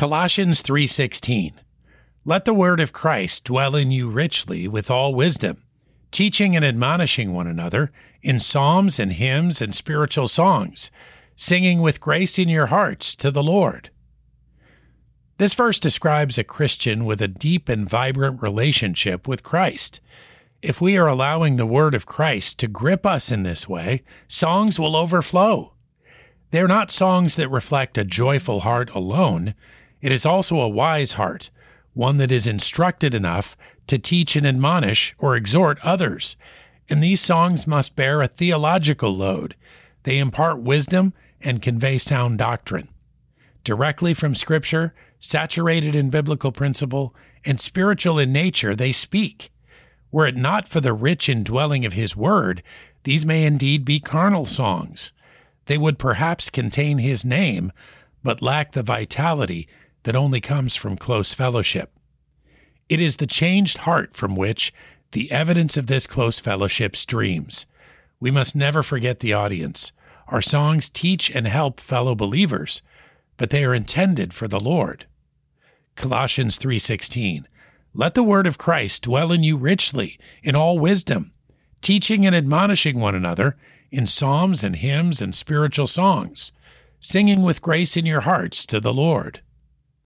Colossians 3:16 Let the word of Christ dwell in you richly with all wisdom, teaching and admonishing one another in psalms and hymns and spiritual songs, singing with grace in your hearts to the Lord. This verse describes a Christian with a deep and vibrant relationship with Christ. If we are allowing the word of Christ to grip us in this way, songs will overflow. They are not songs that reflect a joyful heart alone, it is also a wise heart, one that is instructed enough to teach and admonish or exhort others. And these songs must bear a theological load. They impart wisdom and convey sound doctrine. Directly from Scripture, saturated in biblical principle, and spiritual in nature, they speak. Were it not for the rich indwelling of His Word, these may indeed be carnal songs. They would perhaps contain His name, but lack the vitality that only comes from close fellowship. It is the changed heart from which the evidence of this close fellowship streams. We must never forget the audience. Our songs teach and help fellow believers, but they are intended for the Lord. Colossians 3:16 Let the word of Christ dwell in you richly in all wisdom, teaching and admonishing one another in psalms and hymns and spiritual songs, singing with grace in your hearts to the Lord.